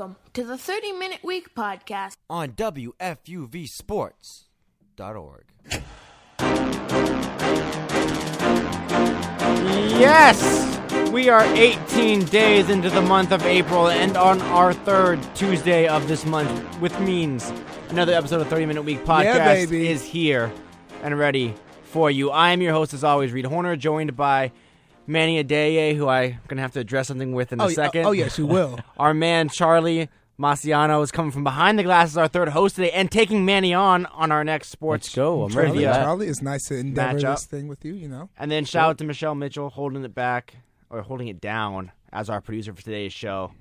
Welcome to the 30 Minute Week podcast. on WFUVSports.org. Yes! We are 18 days into the month of April, and on our third Tuesday of this month, which means another episode of 30 Minute Week podcast Yeah, baby. is here and ready for you. I am your host, as always, Reed Horner, joined by Manny Adeye, who I'm going to have to address something with in a Oh, y- second. oh, yes, you will. Our man, Charlie Maciano, is coming from behind the glass as our third host today and taking Manny on on our next sports Let's go. I'm Charlie, ready. trivia. Charlie, it's nice to endeavor Matchup. this thing with you. You know, And then shout out to Michelle Mitchell holding it back or holding it down as our producer for today's show.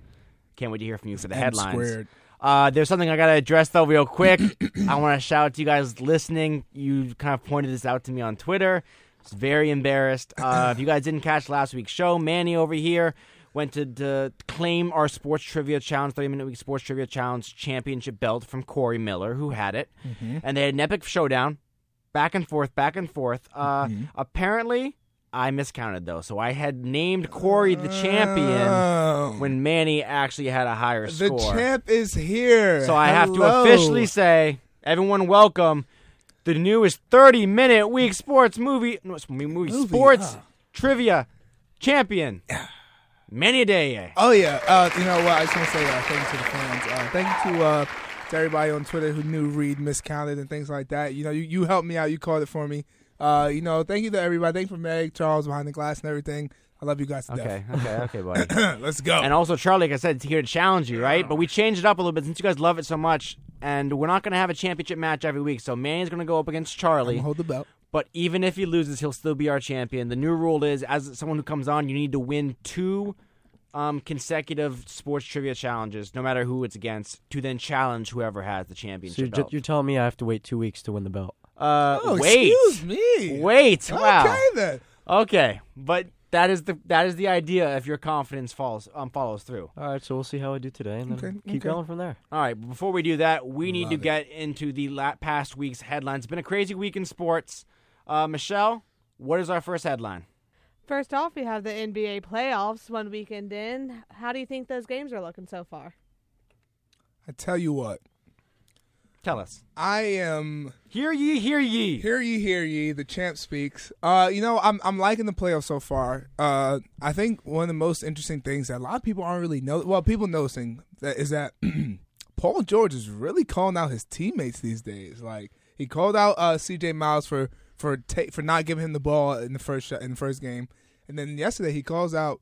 Can't wait to hear from you for the M headlines. squared. Uh, there's something I gotta address though, real quick. I want to shout out to you guys listening. You kind of pointed this out to me on Twitter. Was very embarrassed. Uh, if you guys didn't catch last week's show, Manny over here went to, to claim our sports trivia challenge, 30 minute week sports trivia challenge championship belt from Corey Miller, who had it, Mm-hmm. and they had an epic showdown, back and forth, back and forth. Uh, Mm-hmm. Apparently, I miscounted though, so I had named Corey the champion Oh. when Manny actually had a higher score. the champ is here. So I have to officially say, everyone, welcome the newest 30 minute week sports movie, no, it's movie, movie, sports huh. trivia champion, Many a Day. Oh yeah. Uh, you know what? I just want to say uh, thank you to the fans. Uh, thank you to uh, to everybody on Twitter who knew Reed miscounted and things like that. You know, you, you helped me out. You called it for me. Uh, you know, thank you to everybody. Thank you for Meg, Charles behind the glass and everything. I love you guys to Okay, okay, okay, buddy. Let's go. and also, Charlie, like I said, it's here to challenge you, right? But we changed it up a little bit since you guys love it so much. And we're not going to have a championship match every week. So Manny's going to go up against I'm Charlie. hold the belt. But even if he loses, he'll still be our champion. The new rule is, as someone who comes on, you need to win two um, consecutive sports trivia challenges, no matter who it's against, to then challenge whoever has the So championship you're, ju- belt. you're telling me I have to wait two weeks to win the belt? uh, Oh, wait, excuse me. wait, wow, Okay then. okay, but that is the that is the idea if your confidence falls um, follows through. All right, so we'll see how I do today, and then Okay, keep okay. going from there. All right, before we do that, we need to it. get into the la- past week's headlines. It's been a crazy week in sports. Uh, Michelle, what is our first headline? First off, we have the NBA playoffs one weekend in. How do you think those games are looking so far? I tell you what. Tell us. I am Hear ye, hear ye. Hear ye, hear ye. The champ speaks. Uh, you know, I'm I'm liking the playoffs so far. Uh, I think one of the most interesting things that a lot of people aren't really know. Well, people noticing that is that Paul George is really calling out his teammates these days. Like he called out uh, C.J. Miles for for ta- for not giving him the ball in the first shot, in the first game, and then yesterday he calls out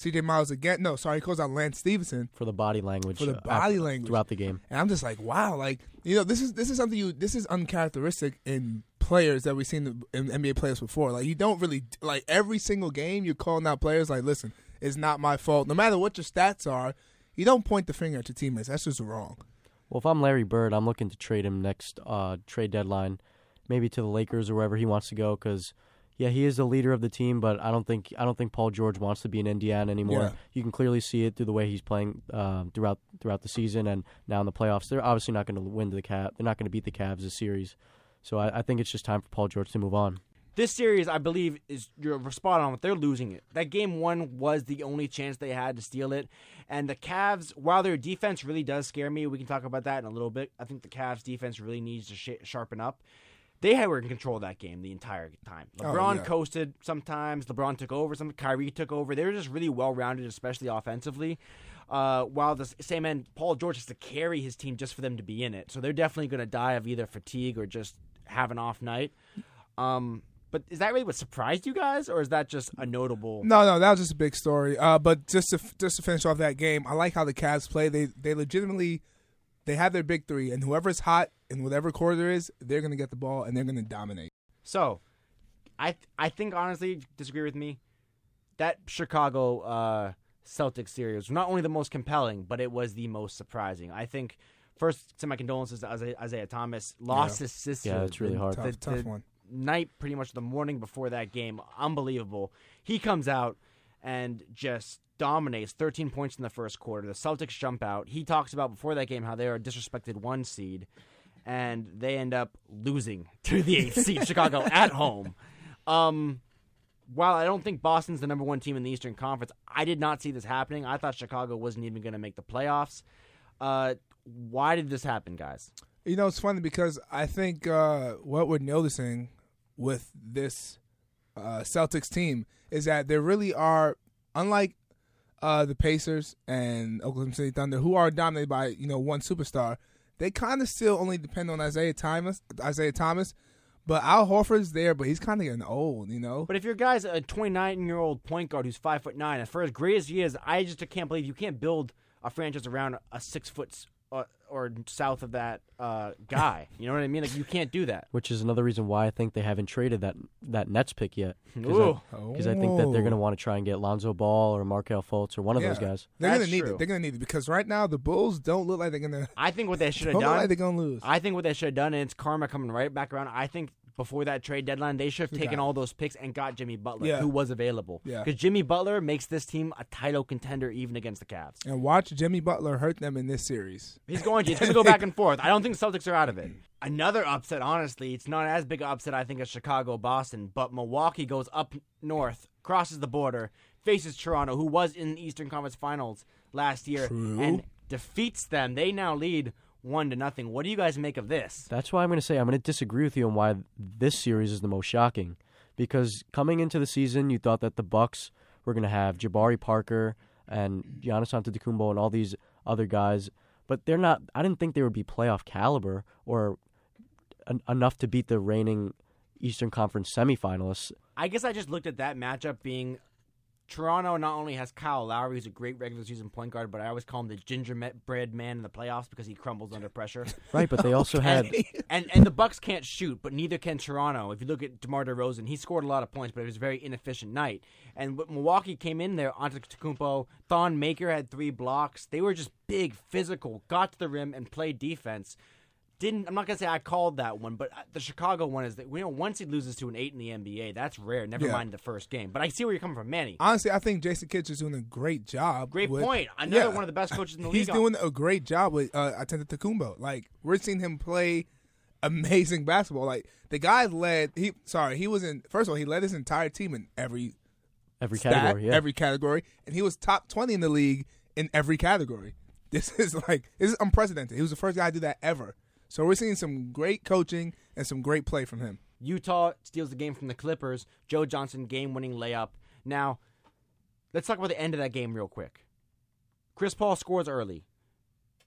C.J. Miles again. No, sorry, he calls out Lance Stephenson For the body language. for the uh, body af- language throughout the game. and I'm just like, wow, like you know, this is this is something you this is uncharacteristic in players that we've seen in NBA players before. Like you don't really like every single game you're calling out players like, listen, it's not my fault. No matter what your stats are, you don't point the finger at your teammates. That's just wrong. Well, if I'm Larry Bird, I'm looking to trade him next uh, trade deadline, maybe to the Lakers or wherever he wants to go. Because yeah, he is the leader of the team, but I don't think I don't think Paul George wants to be in Indiana anymore. Yeah. You can clearly see it through the way he's playing uh, throughout throughout the season and now in the playoffs. They're obviously not going to win the Cav. They're not going to beat the Cavs this series. So I, I think it's just time for Paul George to move on. This series, I believe, is you're spot on. They're losing it. That game one was the only chance they had to steal it, and the Cavs, while their defense really does scare me, we can talk about that in a little bit. I think the Cavs defense really needs to sh- sharpen up. They had were in control of that game the entire time. Oh, LeBron yeah. coasted sometimes. LeBron took over. Some Kyrie took over. They were just really well rounded, especially offensively. Uh, while the same end, Paul George has to carry his team just for them to be in it. So they're definitely going to die of either fatigue or just have an off night. Um, but is that really what surprised you guys, or is that just a notable? No, no, that was just a big story. Uh, but just to just to finish off that game, I like how the Cavs play. They they legitimately they have their big three, and whoever's hot in whatever quarter there is, they're gonna get the ball and they're gonna dominate. So, I th- I think honestly, disagree with me. That Chicago uh, Celtics series was not only the most compelling, but it was the most surprising. I think first, send my condolences to Isaiah, Isaiah Thomas. Lost Yeah. his sister. Yeah, it's really the- hard. Tough, the- tough the one. Night, pretty much the morning before that game, unbelievable. He comes out and just dominates 13 points in the first quarter. The Celtics jump out. He talks about before that game how they are a disrespected one seed, and they end up losing to the eighth seed, Chicago, at home. Um, while I don't think Boston's the number one team in the Eastern Conference, I did not see this happening. I thought Chicago wasn't even going to make the playoffs. Uh, why did this happen, guys? You know, it's funny because I think uh, what we're noticing with this uh, Celtics team is that there really are, unlike uh, the Pacers and Oklahoma City Thunder, who are dominated by you know one superstar, they kind of still only depend on Isaiah Thomas. Isaiah Thomas, but Al Horford's there, but he's kind of getting old, you know. But if your guy's a 29 year old point guard who's five foot nine, for as great as he is, I just can't believe you can't build a franchise around a six foot uh, or south of that uh, guy. You know what I mean? Like you can't do that. which is another reason why I think they haven't traded that that Nets pick yet. Because I, think that they're going to want to try and get Lonzo Ball or Markelle Fultz or one of Yeah. those guys. They're gonna need true. it. They're gonna need it because right now the Bulls don't look like they're gonna. I think what they should have Don't look done. like they're gonna lose. I think what they should have done, and it's karma coming right back around. I think before that trade deadline, they should have taken all those picks and got Jimmy Butler, Yeah. who was available. Yeah. Because Jimmy Butler makes this team a title contender even against the Cavs. and watch Jimmy Butler hurt them in this series. He's going to. It's going to go back and forth. I don't think Celtics are out of it. Another upset, honestly, it's not as big an upset, I think, as Chicago, Boston, but Milwaukee goes up north, crosses the border, faces Toronto, who was in the Eastern Conference Finals last year, True. and defeats them. They now lead one to nothing. What do you guys make of this? That's why I'm going to say I'm going to disagree with you on why this series is the most shocking. Because coming into the season, you thought that the Bucks were going to have Jabari Parker and Giannis Antetokounmpo and all these other guys, but they're not. I didn't think they would be playoff caliber or en- enough to beat the reigning Eastern Conference semifinalists. I guess I just looked at that matchup being Toronto not only has Kyle Lowry, who's a great regular season point guard, but I always call him the gingerbread man in the playoffs because he crumbles under pressure. Right, but they also had and and the Bucks can't shoot, but neither can Toronto. If you look at DeMar DeRozan, he scored a lot of points, but it was a very inefficient night. And Milwaukee came in there, Antetokounmpo, Thon Maker had three blocks. They were just big, physical, got to the rim and played defense. Didn't I'm not gonna say I called that one, but uh, the Chicago one is that you know once he loses to an eight in the NBA, that's rare. Never Yeah. mind the first game. But I see where you're coming from, Manny. Honestly, I think Jason Kidd is doing a great job. Great with- point. Another Yeah. one of the best coaches in the He's league. He's doing a great job with uh, Antetokounmpo. Like we're seeing him play amazing basketball. Like the guy led. He sorry, he was in. First of all, he led his entire team in every every stat, category. Yeah. every category, and he was top twenty in the league in every category. This is like this is unprecedented. He was the first guy to do that ever. So we're seeing some great coaching and some great play from him. Utah steals the game from the Clippers. Joe Johnson game winning layup. Now, let's talk about the end of that game real quick. Chris Paul scores early.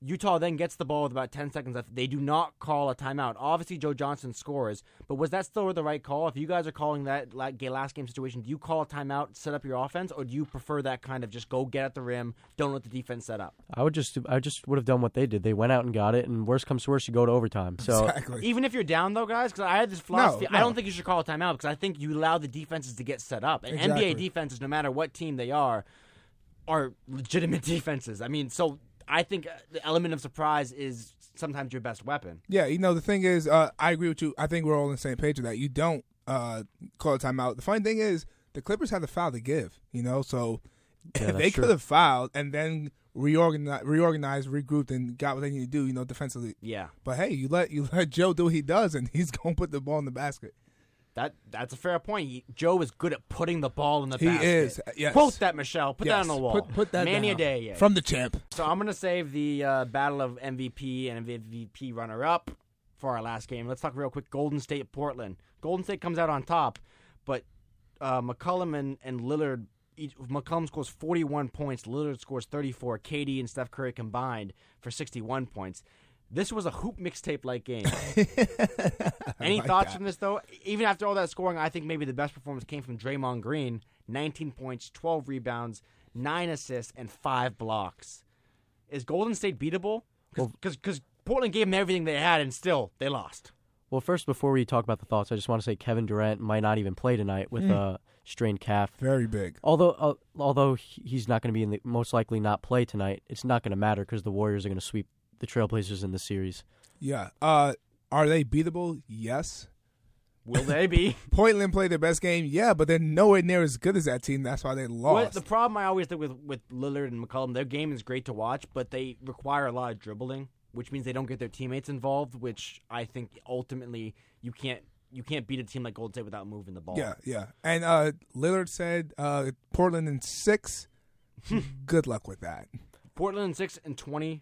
Utah then gets the ball with about 10 seconds left. They do not call a timeout. Obviously, Joe Johnson scores, but was that still the right call? If you guys are calling that like ga- last game situation, do you call a timeout, set up your offense, or do you prefer that kind of just go get at the rim, don't let the defense set up? I would just I just would have done what they did. They went out and got it, and worst comes to worst, you go to overtime. So exactly. Even if you're down, though, guys, because I had this philosophy, I no. don't think you should call a timeout because I think you allow the defenses to get set up. And Exactly. NBA defenses, no matter what team they are, are legitimate defenses. I mean, so I think uh, the element of surprise is sometimes your best weapon. Yeah, you know the thing is, uh, I agree with you. I think we're all on the same page with that. You don't uh, call a timeout. The funny thing is, the Clippers had the foul to give. You know, so Yeah, they true. could have fouled and then reorganized, reorganized, regrouped, and got what they need to do. You know, defensively. Yeah, But hey, you let you let Joe do what he does, and he's gonna put the ball in the basket. That that's a fair point. He, Joe is good at putting the ball in the He basket. is, yes. Quote that, Michelle. Put that Yes, on the wall. Put, put that Manny down. Day from the champ. So I'm gonna save the uh, battle of MVP and MVP runner-up for our last game. Let's talk real quick. Golden State, Portland. Golden State comes out on top, but uh, McCollum and, and Lillard. Each, McCollum scores 41 points. Lillard scores 34. KD and Steph Curry combined for 61 points. This was a hoop mixtape like game. Any like thoughts that. from this though? Even after all that scoring, I think maybe the best performance came from Draymond Green. 19 points, 12 rebounds, nine assists, and five blocks. Is Golden State beatable? Because Portland gave them everything they had, and still they lost. Well, first, before we talk about the thoughts, I just want to say Kevin Durant might not even play tonight with a strained calf. Very big. Although, uh, although he's not going to be in the most likely not play tonight, it's not going to matter because the Warriors are going to sweep the Trailblazers in the series. Yeah. Uh, are they beatable? Yes. Will they be? Portland played their best game. Yeah, but they're nowhere near as good as that team. That's why they What, lost. the problem I always think with with Lillard and McCollum, their game is great to watch, but they require a lot of dribbling, which means they don't get their teammates involved. Which I think ultimately you can't you can't beat a team like Golden State without moving the ball. yeah, yeah. And uh, Lillard said uh, Portland in six. good luck with that. Portland in six and twenty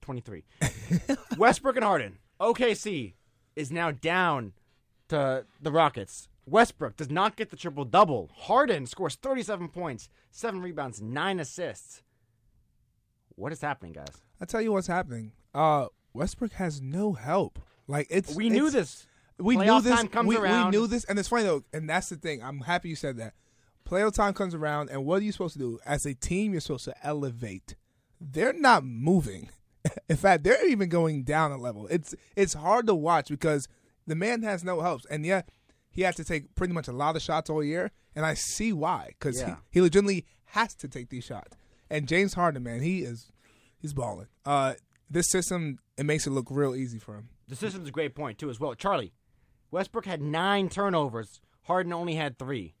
23. Westbrook and Harden. OKC is now down to the Rockets. Westbrook does not get the triple double. Harden scores 37 points, 7 rebounds, 9 assists. What is happening, guys? I tell you what's happening. Uh, Westbrook has no help. Like it's We knew it's- this. We Playoff knew this. time comes we, around. we knew this, and it's funny though, and that's the thing. I'm happy you said that. Playoff time comes around, and what are you supposed to do? As a team, you're supposed to elevate. They're not moving. In fact, they're even going down a level. It's it's hard to watch because the man has no helps, and yet he has to take pretty much a lot of shots all year, and I see why because Yeah. he, he legitimately has to take these shots. And James Harden, man, he is he's balling. Uh, this system it makes it look real easy for him. The system's a great point, too, as well. Charlie, Westbrook had nine turnovers. Harden only had three.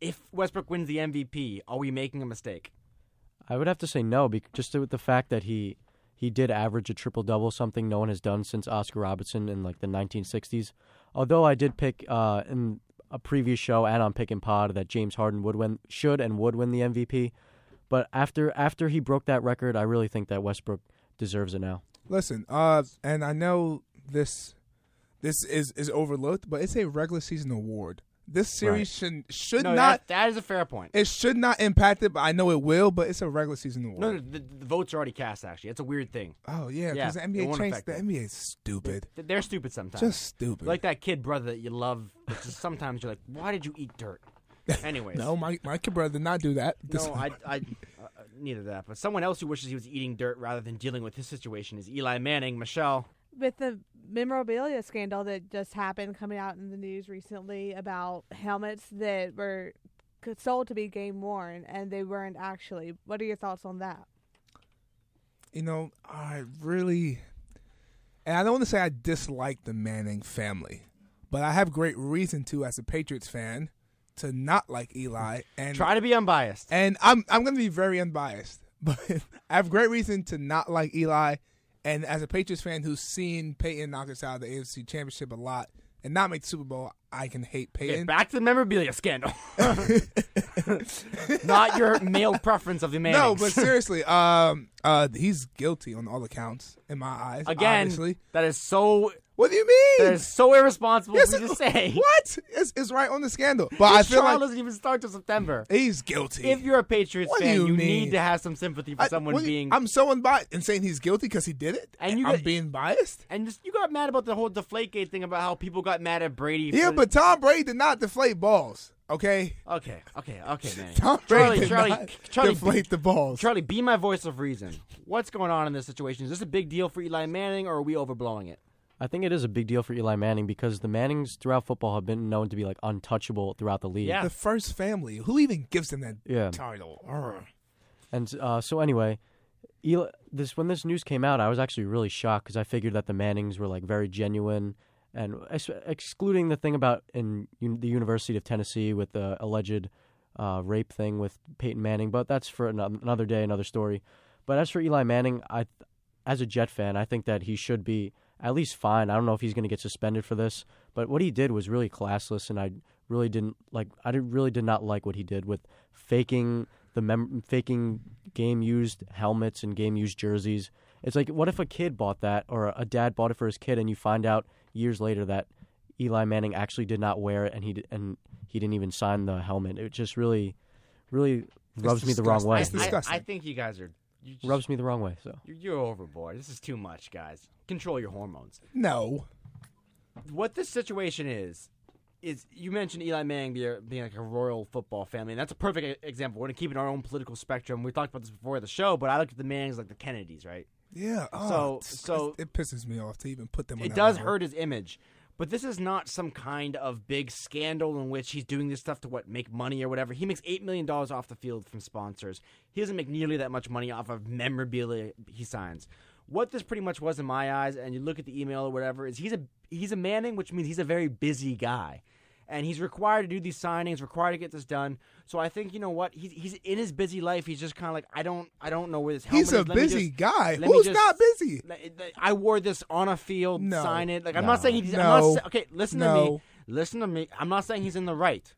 If Westbrook wins the MVP, are we making a mistake? I would have to say no, bec- just with the fact that he he did average a triple double, something no one has done since Oscar Robertson in like the 1960s. Although I did pick uh, in a previous show and on Pick and Pod that James Harden would win, should and would win the MVP. But after after he broke that record, I really think that Westbrook deserves it now. Listen, uh, and I know this this is is overlooked, but it's a regular season award. This series should should no, not that, that is a fair point. it should not impact it, but I know it will. But it's a regular season award. No, no the, the votes are already cast. Actually, it's a weird thing. Oh yeah, Yeah, because the it NBA changed. affect The it. NBA is stupid, Th- They're stupid sometimes. just stupid. like that kid brother that you love. But just sometimes you're like, why did you eat dirt? Anyways, no, my my kid brother did not do that. This- no, I, I, uh, neither that. But someone else who wishes he was eating dirt rather than dealing with his situation is Eli Manning. Michelle, With the memorabilia scandal that just happened coming out in the news recently about helmets that were sold to be game worn and they weren't actually. What are your thoughts on that? you know, I really, and I don't want to say I dislike the Manning family, but I have great reason to, as a Patriots fan, to not like Eli and try to be unbiased. And I'm I'm going to be very unbiased, but I have great reason to not like Eli. And as a Patriots fan who's seen Peyton knock us out of the AFC Championship a lot and not make the Super Bowl, I can hate Okay, Peyton. back to the memorabilia scandal. Not your male preference of the man. no, but seriously, um, uh, he's guilty on all accounts in my eyes. again, obviously. that is so what do you mean? that is so irresponsible Yes, to say. What? It's, it's right on the scandal, but I feel trial like doesn't even start till September. he's guilty. If you're a Patriots What fan, you you, need to have some sympathy for I- someone you- being. I'm so unbiased and saying he's guilty because he did it, And you I'm being biased. and just, you got mad about the whole Deflategate thing about how people got mad at Brady. Yeah, but Tom Brady did not deflate balls. Okay, okay, okay, okay, man. Tom Charlie, Brady did Charlie, not Charlie, deflate the balls. Charlie, be my voice of reason. What's going on in this situation? Is this a big deal for Eli Manning, or are we overblowing it? I think it is a big deal for Eli Manning because the Mannings throughout football have been known to be like untouchable throughout the league. Yeah. The first family. Who even gives them that Yeah. title? Urgh. And uh, so anyway, Eli, this when this news came out, I was actually really shocked because I figured that the Mannings were like very genuine, and ex- excluding the thing about in un- the University of Tennessee with the alleged uh, rape thing with Peyton Manning, but that's for ano- another day, another story. But as for Eli Manning, I, as a Jet fan, I think that he should be at least fine. I don't know if he's going to get suspended for this, but what he did was really classless, and I really didn't like. I did, really did not like what he did with faking the mem- faking game used helmets and game used jerseys. It's like, what if a kid bought that, or a dad bought it for his kid, and you find out years later that Eli Manning actually did not wear it, and he d- and he didn't even sign the helmet. It just really, really rubs me the wrong way. It's I, disgusting. I think you guys are. You just, rubs me the wrong way. So You're, you're overboard. This is too much, guys. Control your hormones. No. What this situation is, is you mentioned Eli Manning being, being like a royal football family, and that's a perfect example. We're going to keep it in our own political spectrum. We talked about this before the show, but I look at the Mannings like the Kennedys, right? Yeah. Oh, So- so- it pisses me off to even put them. On It does level. hurt his image. But this is not some kind of big scandal in which he's doing this stuff to what make money or whatever. He makes eight million dollars off the field from sponsors. He doesn't make nearly that much money off of memorabilia he signs. What this pretty much was in my eyes, and you look at the email or whatever, is he's a he's a Manning, which means he's a very busy guy, and he's required to do these signings, required to get this done. So I think you know what he's he's in his busy life. He's just kind of like I don't I don't know where this helmet He's a is. Let busy just- guy. Who's just- not busy? like, like, I wore this on a field, No. sign it. Like I'm No. not saying he's. I'm No. not okay, listen to me. Listen to me. I'm not saying he's in the right.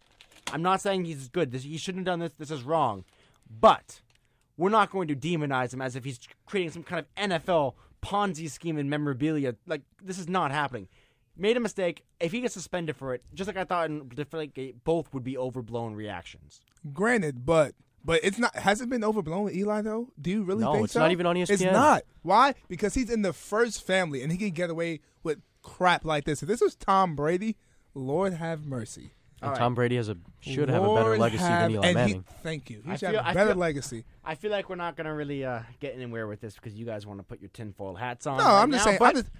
I'm not saying he's good. This, he shouldn't have done this. This is wrong. But we're not going to demonize him as if he's creating some kind of NFL Ponzi scheme and memorabilia. Like this is not happening. Made a mistake. If he gets suspended for it, just like I thought in Deflategate, both would be overblown reactions. Granted, but but it's not. Has it been overblown with Eli though? Do you really No, think it's so? not even on E It's not. Why? Because he's in the first family, and he can get away with crap like this. If this was Tom Brady, Lord have mercy. And All right. Tom Brady has a should have a better Lord legacy have- than Eli and he- Manning. thank you. He I should feel- have I a better feel- legacy. I feel like we're not going to really uh, get anywhere with this because you guys want to put your tinfoil hats on. No, right I'm just now, saying. but- I'm just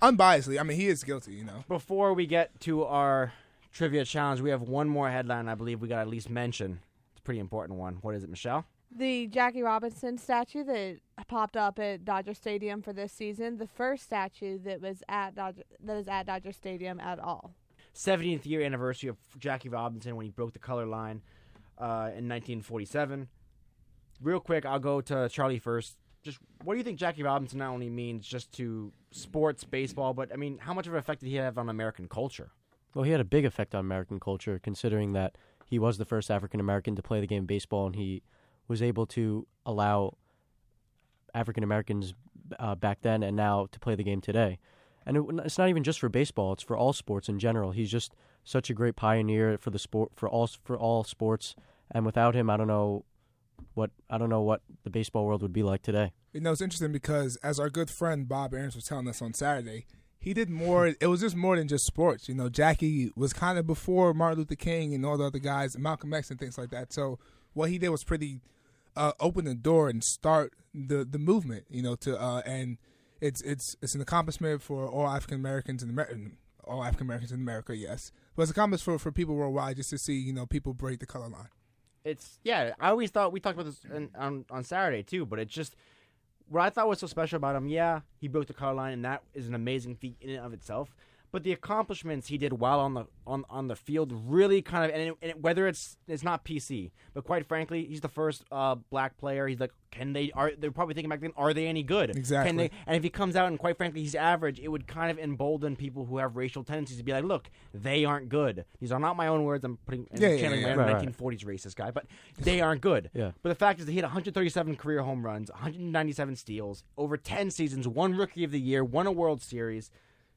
unbiasedly. I mean, he is guilty. You know. Before we get to our trivia challenge, we have one more headline I believe we got to at least mention. It's a pretty important one. What is it, Michelle? The Jackie Robinson statue that popped up at Dodger Stadium for this season, the first statue that was at Dodger, that is at Dodger Stadium at all. 70th year anniversary of Jackie Robinson when he broke the color line uh, in 1947. Real quick, I'll go to Charlie first. Just what do you think Jackie Robinson not only means just to sports, baseball, but I mean, how much of an effect did he have on American culture? Well, he had a big effect on American culture, considering that he was the first African American to play the game of baseball, and he was able to allow African Americans uh, back then and now to play the game today. And it, it's not even just for baseball; it's for all sports in general. He's just such a great pioneer for the sport for all for all sports. And without him, I don't know what I don't know what the baseball world would be like today. You know, it's interesting because as our good friend Bob Aarons was telling us on Saturday, he did more. It was just more than just sports. You know, Jackie was kind of before Martin Luther King and all the other guys, Malcolm X and things like that. So what he did was pretty uh, open the door and start the the movement. You know, to uh, and it's it's it's an accomplishment for all African Americans in America. All African Americans in America, yes, but it's a accomplishment for, for people worldwide just to see you know people break the color line. it's yeah. I always thought we talked about this in, on on Saturday too, but it's just what I thought was so special about him. Yeah, he broke the color line, and that is an amazing feat in and of itself. But the accomplishments he did while on the on on the field really kind of and, it, and it, whether it's it's not PC, but quite frankly, he's the first uh, black player. He's like, can they are they're probably thinking back then, are they any good? Can Exactly. they? And if he comes out and quite frankly he's average, it would kind of embolden people who have racial tendencies to be like, look, they aren't good. These are not my own words. I'm putting Yeah, yeah, channeling yeah. my Right, own right. 1940s racist guy, but they aren't good. Yeah. But the fact is, that he had 137 career home runs, 197 steals, over 10 seasons, one Rookie of the Year, won a World Series.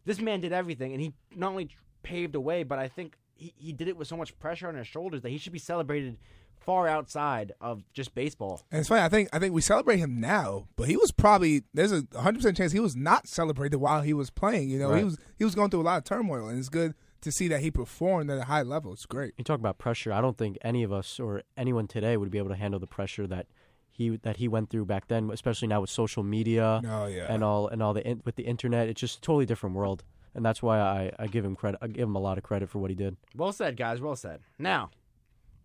This man did everything, and he not only paved a way, but I think he, he did it with so much pressure on his shoulders that he should be celebrated far outside of just baseball. And it's funny. I think I think we celebrate him now, but he was probably there's a 100 percent chance he was not celebrated while he was playing. You know, he was he was going through a lot of turmoil, and it's good to see that he performed at a high level. It's great. You talk about pressure. I don't think any of us or anyone today would be able to handle the pressure that he that he went through back then, especially now with social media Oh yeah, and all and all the in, with the internet. It's just a totally different world, and that's why I, I give him credit. I give him a lot of credit for what he did. Well said, guys. Well said. Now,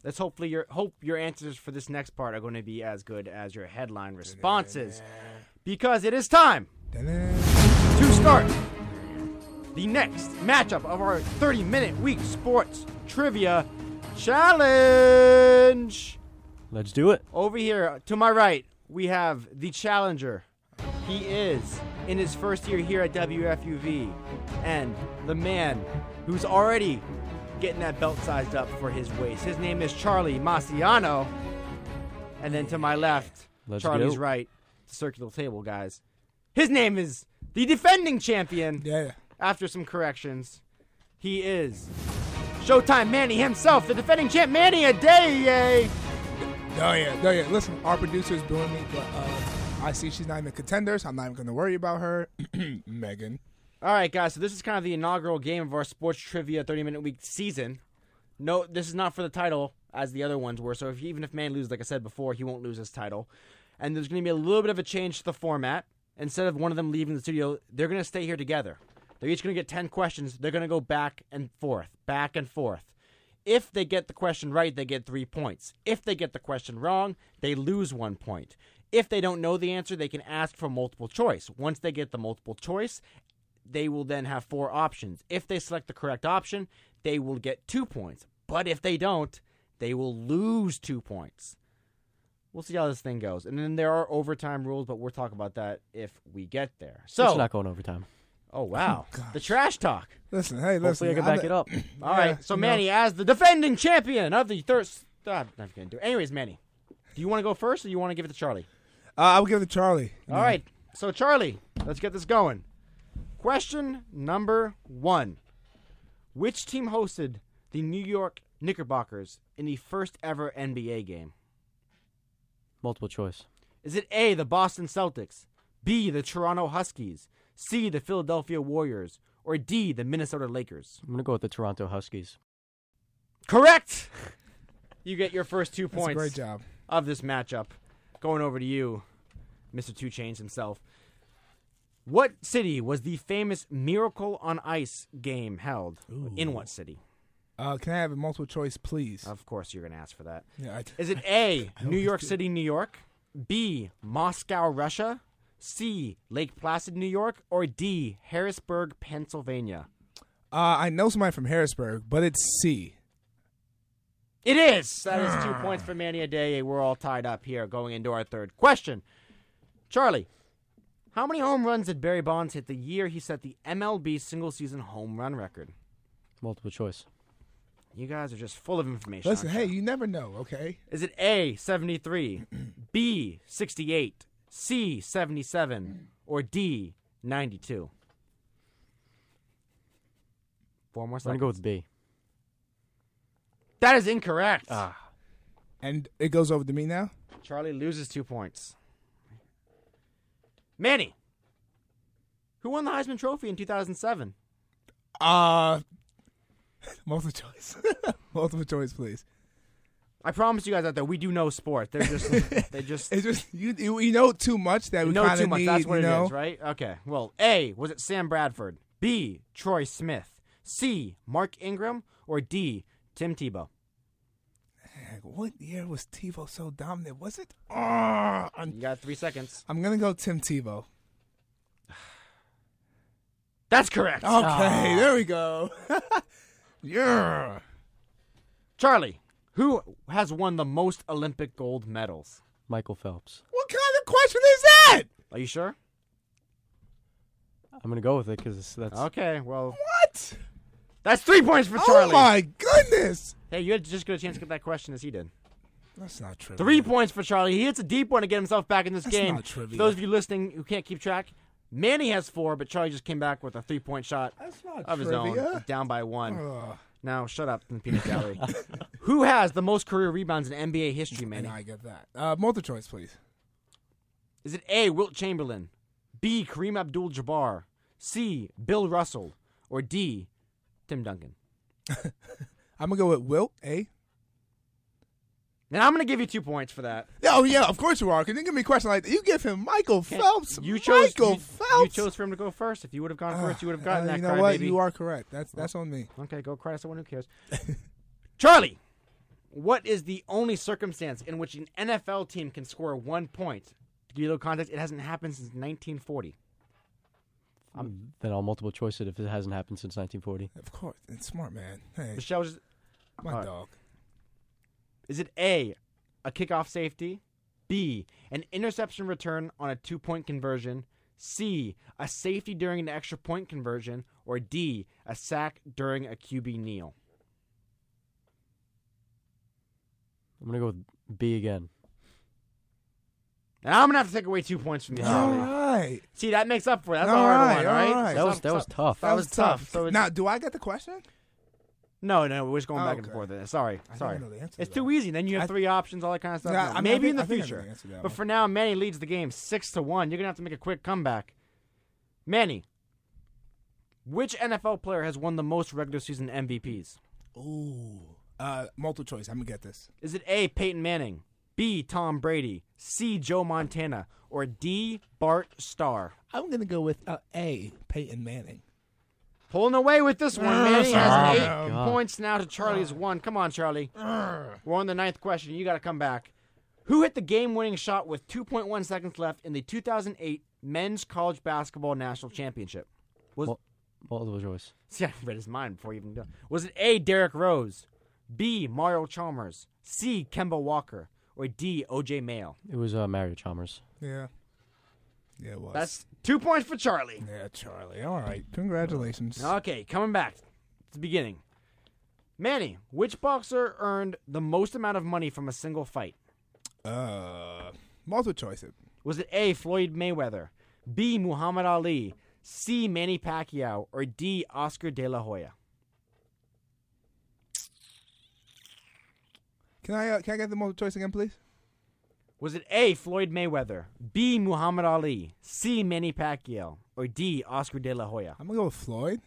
let's hopefully your hope your answers for this next part are going to be as good as your headline responses, because it is time to start the next matchup of our 30 minute week sports trivia challenge. Let's do it. Over here to my right, we have the challenger. He is in his first year here at WFUV, and the man who's already getting that belt sized up for his waist. His name is Charlie Maciano. And then to my left, Let's Charlie's go. right, the circular table, guys. His name is the defending champion. yeah. After some corrections, he is Showtime Manny himself, the defending champ Manny Adaye. Oh yeah, oh yeah. Listen, our producer is doing me, but uh, I see she's not even a contender, so I'm not even going to worry about her. Megan. All right, guys. So this is kind of the inaugural game of our sports trivia 30 minute week season. No, this is not for the title as the other ones were. So if even if Man loses, like I said before, he won't lose his title. And there's going to be a little bit of a change to the format. Instead of one of them leaving the studio, they're going to stay here together. They're each going to get 10 questions. They're going to go back and forth, back and forth. If they get the question right, they get three points. If they get the question wrong, they lose one point. If they don't know the answer, they can ask for multiple choice. Once they get the multiple choice, they will then have four options. If they select the correct option, they will get two points. But if they don't, they will lose two points. We'll see how this thing goes. And then there are overtime rules, but we'll talk about that if we get there. So, it's not going overtime. Oh wow, gosh. the trash talk. Listen, hey, listen. Hopefully, I can back it up. All Yeah, right, so you know. Manny, as the defending champion of the thirst, I'm not gonna do. It. Anyways, Manny, do you want to go first, or you want to give it to Charlie? Uh, I will give it to Charlie. All right. So, Charlie, let's get this going. Question number one Which team hosted the New York Knickerbockers in the first ever NBA game? Multiple choice. Is it A, the Boston Celtics, B, the Toronto Huskies, C, the Philadelphia Warriors, or D, the Minnesota Lakers? I'm gonna go with the Toronto Huskies. Correct! You get your first two points great job. of this matchup. Going over to you, Mr. Two Chains himself. What city was the famous Miracle on Ice game held? In what city? Uh, can I have a multiple choice, please? Of course, you're going to ask for that. yeah, I, Is it A, I New York do. City, New York? B, Moscow, Russia? C, Lake Placid, New York? Or D, Harrisburg, Pennsylvania? uh, I know somebody from Harrisburg, but it's C. It is. That is two points for Manny Day. We're all tied up here going into our third question. Charlie, how many home runs did Barry Bonds hit the year he set the MLB single season home run record? Multiple choice. You guys are just full of information. Listen, aren't hey, you? you never know, okay? Is it A, 73, B, 68, C, 77, or D, 92? Four more seconds. I'm gonna go with B. that is incorrect. Ah, And it goes over to me now. Charlie loses two points. Manny, who won the Heisman Trophy in 2007? Uh, multiple choice. multiple choice, please. I promise you guys out there, we do know sport. They're just, they just It's just you. You, know too much that we know too much. need. That's what it know? is, right? Okay. Well, A was it Sam Bradford? B Troy Smith? C Mark Ingram? Or D Tim Tebow? What year was Tebow so dominant? Was it? Ah, I'm, You got three seconds. I'm gonna go Tim Tebow. That's correct. Okay, ah. there we go. yeah. Charlie, who has won the most Olympic gold medals? Michael Phelps. What kind of question is that? Are you sure? I'm gonna go with it because that's Okay. Well, What? that's three points for Charlie. Oh my goodness. Hey, you had just good a chance to get that question as he did. That's not true. Three points for Charlie. He hits a deep one to get himself back in this That's game. not trivia. For those of you listening who can't keep track, Manny has four, but Charlie just came back with a three point shot That's not of his trivia. own, down by one. Ugh. Now, shut up, in the peanut gallery. who has the most career rebounds in NBA history, Manny? I get that. Uh, multiple choice, please. Is it A. Wilt Chamberlain, B. Kareem Abdul-Jabbar, C. Bill Russell, or D. Tim Duncan? I'm gonna go with Wilt. A. And I'm going to give you two points for that. Yeah, oh yeah, of course you are. Cause you give me a question like that. You give him Michael Phelps. You chose. Michael you, Phelps. you chose for him to go first. If you would have gone first, you would have gotten Uh, that. You know cry, what? baby. You are correct. That's that's on me. Okay, go cry to someone who cares. Charlie, what is the only circumstance in which an NFL team can score one point? To give you a little context, it hasn't happened since 1940. then I'll multiple choice it if it hasn't happened since 1940. Of course, it's smart man. Hey, Michelle, just, my all right. dog. is it A, a kickoff safety, B, an interception return on a two point conversion, C, a safety during an extra point conversion, or D, a sack during a QB kneel? I'm gonna go with B again. And I'm gonna have to take away two points from you, All Charlie. right. See, that makes up for it. That's All a hard right, one, all all right? right. That was that was tough. That was tough. So it's, now, do I get the question? no, no, we're just going Oh, back and okay. forth. with. Sorry, I sorry. don't know the answer to It's that. too easy. Then you have I- three options, all that kind of stuff. Yeah, No, I mean, I maybe think- in the I think I know future. the answer to that but one. for now, Manny leads the game six to one. You're gonna have to make a quick comeback. Manny, which NFL player has won the most regular season MVPs? Ooh. Uh, multiple choice. I'm gonna get this. Is it A. Peyton Manning, B. Tom Brady, C. Joe Montana, or D. Bart Starr? I'm gonna go with uh, A. Peyton Manning. Pulling away with this one. Manny Oh, has eight God. points now to Charlie's one. Come on, Charlie. We're on the ninth question. You got to come back. Who hit the game-winning shot with 2.1 seconds left in the 2008 Men's College Basketball National Championship? Was Well- Multiple choice. see, I read his mind before you even go. Was it A. Derrick Rose, B. Mario Chalmers, C. Kemba Walker, or D. O.J. Mayo? It was uh, Mario Chalmers. Yeah. Yeah, it was. That's two points for Charlie. yeah, Charlie. All right. Congratulations. Okay, coming back to the beginning. Manny, which boxer earned the most amount of money from a single fight? Uh, multiple choice. It. Was it A. Floyd Mayweather, B. Muhammad Ali, C. Manny Pacquiao, or D. Oscar De La Hoya? Can I uh, can I get the multiple choice again, please? Was it A. Floyd Mayweather, B. Muhammad Ali, C. Manny Pacquiao, or D. Oscar De La Hoya? I'm gonna go with Floyd.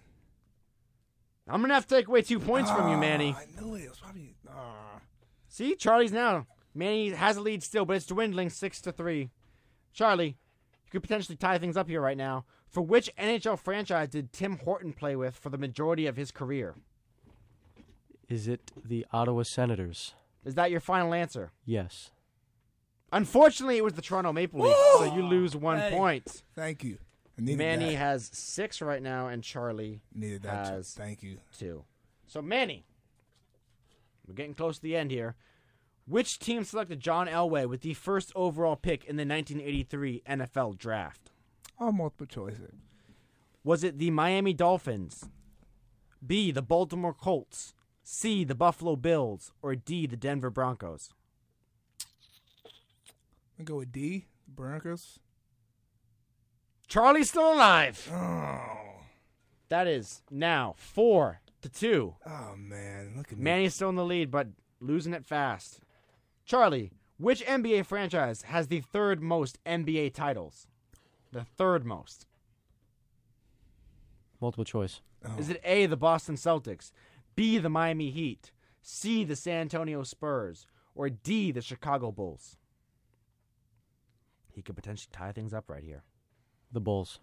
I'm gonna have to take away two points from you, Manny. Ah, I knew it. It was probably. ah. See, Charlie's now. Manny has a lead still, but it's dwindling six to three. Charlie, you could potentially tie things up here right now. For which NHL franchise did Tim Horton play with for the majority of his career? Is it the Ottawa Senators? Is that your final answer? Yes. Unfortunately, it was the Toronto Maple Leafs, so you lose one Hey. point. Thank you. I needed Manny that. has six right now, and Charlie needed that. has Thank you. two. So Manny, we're getting close to the end here. Which team selected John Elway with the first overall pick in the 1983 NFL Draft? Oh, multiple choice. Was it the Miami Dolphins, B, the Baltimore Colts, C, the Buffalo Bills, or D, the Denver Broncos? I'm gonna go with D. Broncos. Charlie's still alive. Oh. That is now four to two. Oh man, look at me. Manny's still in the lead, but losing it fast. Charlie, which NBA franchise has the third most NBA titles? The third most. Multiple choice. Oh. Is it A, the Boston Celtics, B, the Miami Heat, C, the San Antonio Spurs, or D, the Chicago Bulls? He could potentially tie things up right here. The Bulls.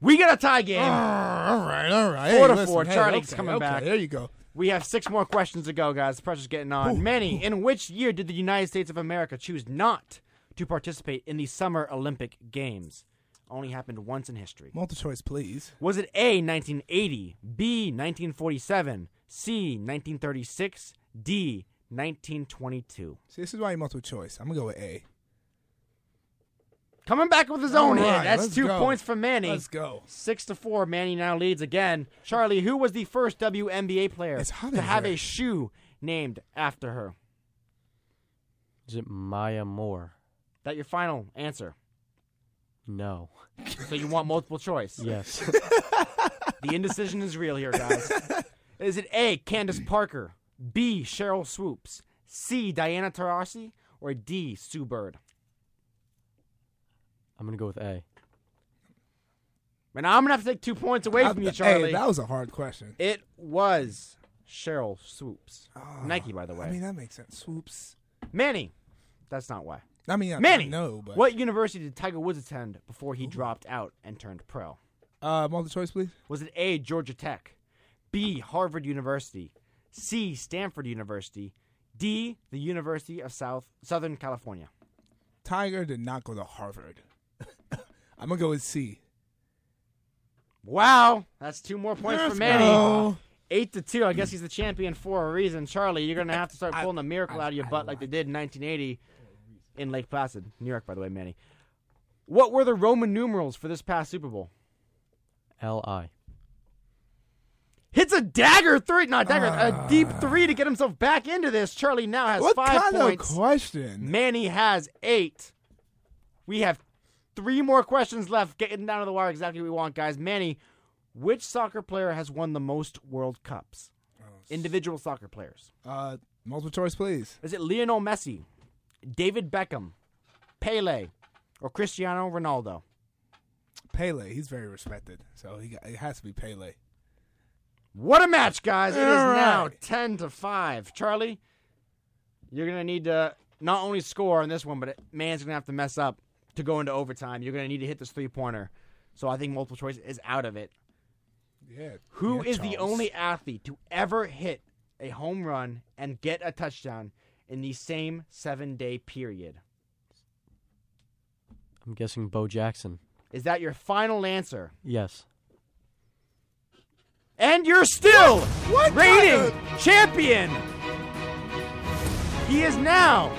We got a tie game. Ah, all right, all right. Four Hey, to listen, four. hey, Charlie's okay, coming okay, back. There you go. We have six more questions to go, guys. The pressure's getting on. Manny, in which year did the United States of America choose not to participate in the Summer Olympic Games? Only happened once in history. Multiple choice, please. Was it A, 1980, B, 1947, C, 1936, D, 1922? See, this is why you multiple choice. I'm gonna go with A. Coming back with his own All hit. That's let's two go. points for Manny. Let's go. Six to four. Manny now leads again. Charlie, who was the first WNBA player It's hot to in have here. a shoe named after her? Is it Maya Moore? That your final answer. No. So you want multiple choice. Yes. The indecision is real here, guys. Is it A, Candace Parker, B, Sheryl Swoopes, C, Diana Taurasi, or D, Sue Bird? I'm gonna go with A. And I'm gonna have to take two points away from you, Charlie. Hey, that was a hard question. it was Sheryl Swoopes. Ah, Nike, by the way. I mean, that makes sense. Swoopes. Manny. That's not why. I mean, I, Manny. I know, but What university did Tiger Woods attend before he dropped out and turned pro? uh, multiple choice, please. Was it A, Georgia Tech, B, Harvard University, C, Stanford University, D, the University of South Southern California? Tiger did not go to Harvard. I'm gonna go with C. Wow, that's two more points for Let's Manny. go. Eight to two. I guess he's the champion for a reason. Charlie, you're gonna have to start I- pulling the miracle I- out of your I butt like they did in 1980 in Lake Placid, New York. By the way, Manny. What were the Roman numerals for this past Super Bowl? L I. Hits a dagger three, not dagger, a deep three to get himself back into this. Charlie now has What five kind points. of question? Manny has eight. We have three more questions left. Getting down to the wire, exactly what we want, guys. Manny, which soccer player has won the most World Cups? Individual soccer players. Uh, multiple choice, please. Is it Lionel Messi, David Beckham, Pele, or Cristiano Ronaldo? Pele. He's very respected, so he got, it has to be Pele. What a match, guys! It is All now right. ten to five. Charlie, you're gonna need to not only score on this one, but it, man's gonna have to mess up to go into overtime. You're gonna need to hit this three pointer. So I think multiple choice is out of it. Yeah. Who yeah, is the only athlete to ever hit a home run and get a touchdown in the same seven day period? I'm guessing Bo Jackson. Is that your final answer? Yes. And you're still What rating kind champion. He is now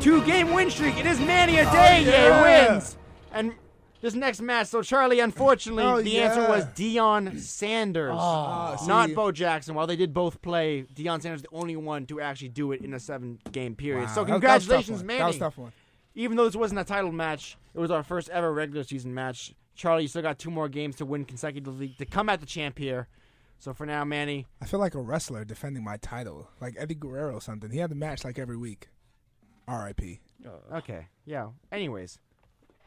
two game win streak. It is Manny a day Oh, yeah. wins. And this next match, so Charlie, unfortunately, Oh, the answer was. Deion Sanders, Oh, not see. Bo Jackson. While they did both play, Deion Sanders the only one to actually do it in a seven game period. Wow, So that- that was a tough congratulations, one. Manny. That was a tough one. even though this wasn't a title match, it was our first ever regular season match. Charlie, you still got two more games to win consecutively to come at the champ here. So for now, Manny, I feel like a wrestler defending my title, like Eddie Guerrero or something. He had the match like every week. R.I.P. Okay. Yeah. Anyways,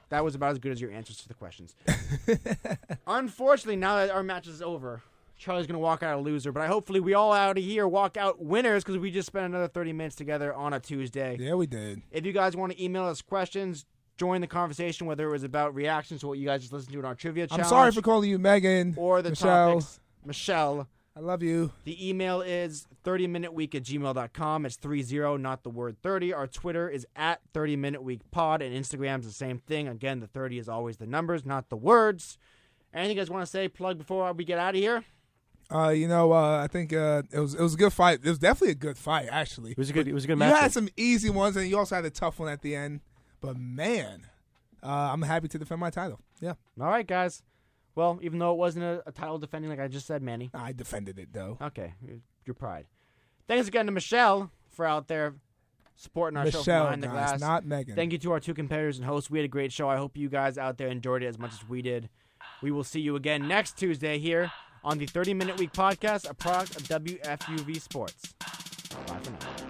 that was about as good as your answers to the questions. Unfortunately, now that our match is over, Charlie's gonna walk out a loser. But I hopefully we all out of here walk out winners because we just spent another thirty minutes together on a Tuesday. Yeah, we did. If you guys want to email us questions, join the conversation, whether it was about reactions to what you guys just listened to in our trivia challenge, I'm sorry for calling you Megan or the Michelle. topics. Michelle. I love you. The email is 30minuteweek at gmail.com. It's 30, not the word 30. Our Twitter is at 30minuteweekpod, and Instagram's the same thing. Again, the 30 is always the numbers, not the words. Anything you guys want to say, plug before we get out of here? Uh, you know, uh, I think uh, it was it was a good fight. It was definitely a good fight, actually. It was a good. It was a good match. You had some easy ones, and you also had a tough one at the end. But man, uh, I'm happy to defend my title. Yeah, All right, guys. Well, even though it wasn't a, a title defending, like I just said, Manny. I defended it though. Okay, your pride. Thanks again to Michelle for out there supporting our show from Michelle, behind the guys, glass. not Megan. Thank you to our two competitors and hosts. We had a great show. I hope you guys out there enjoyed it as much as we did. We will see you again next Tuesday here on the 30 Minute Week Podcast, a product of WFUV Sports. Bye for now.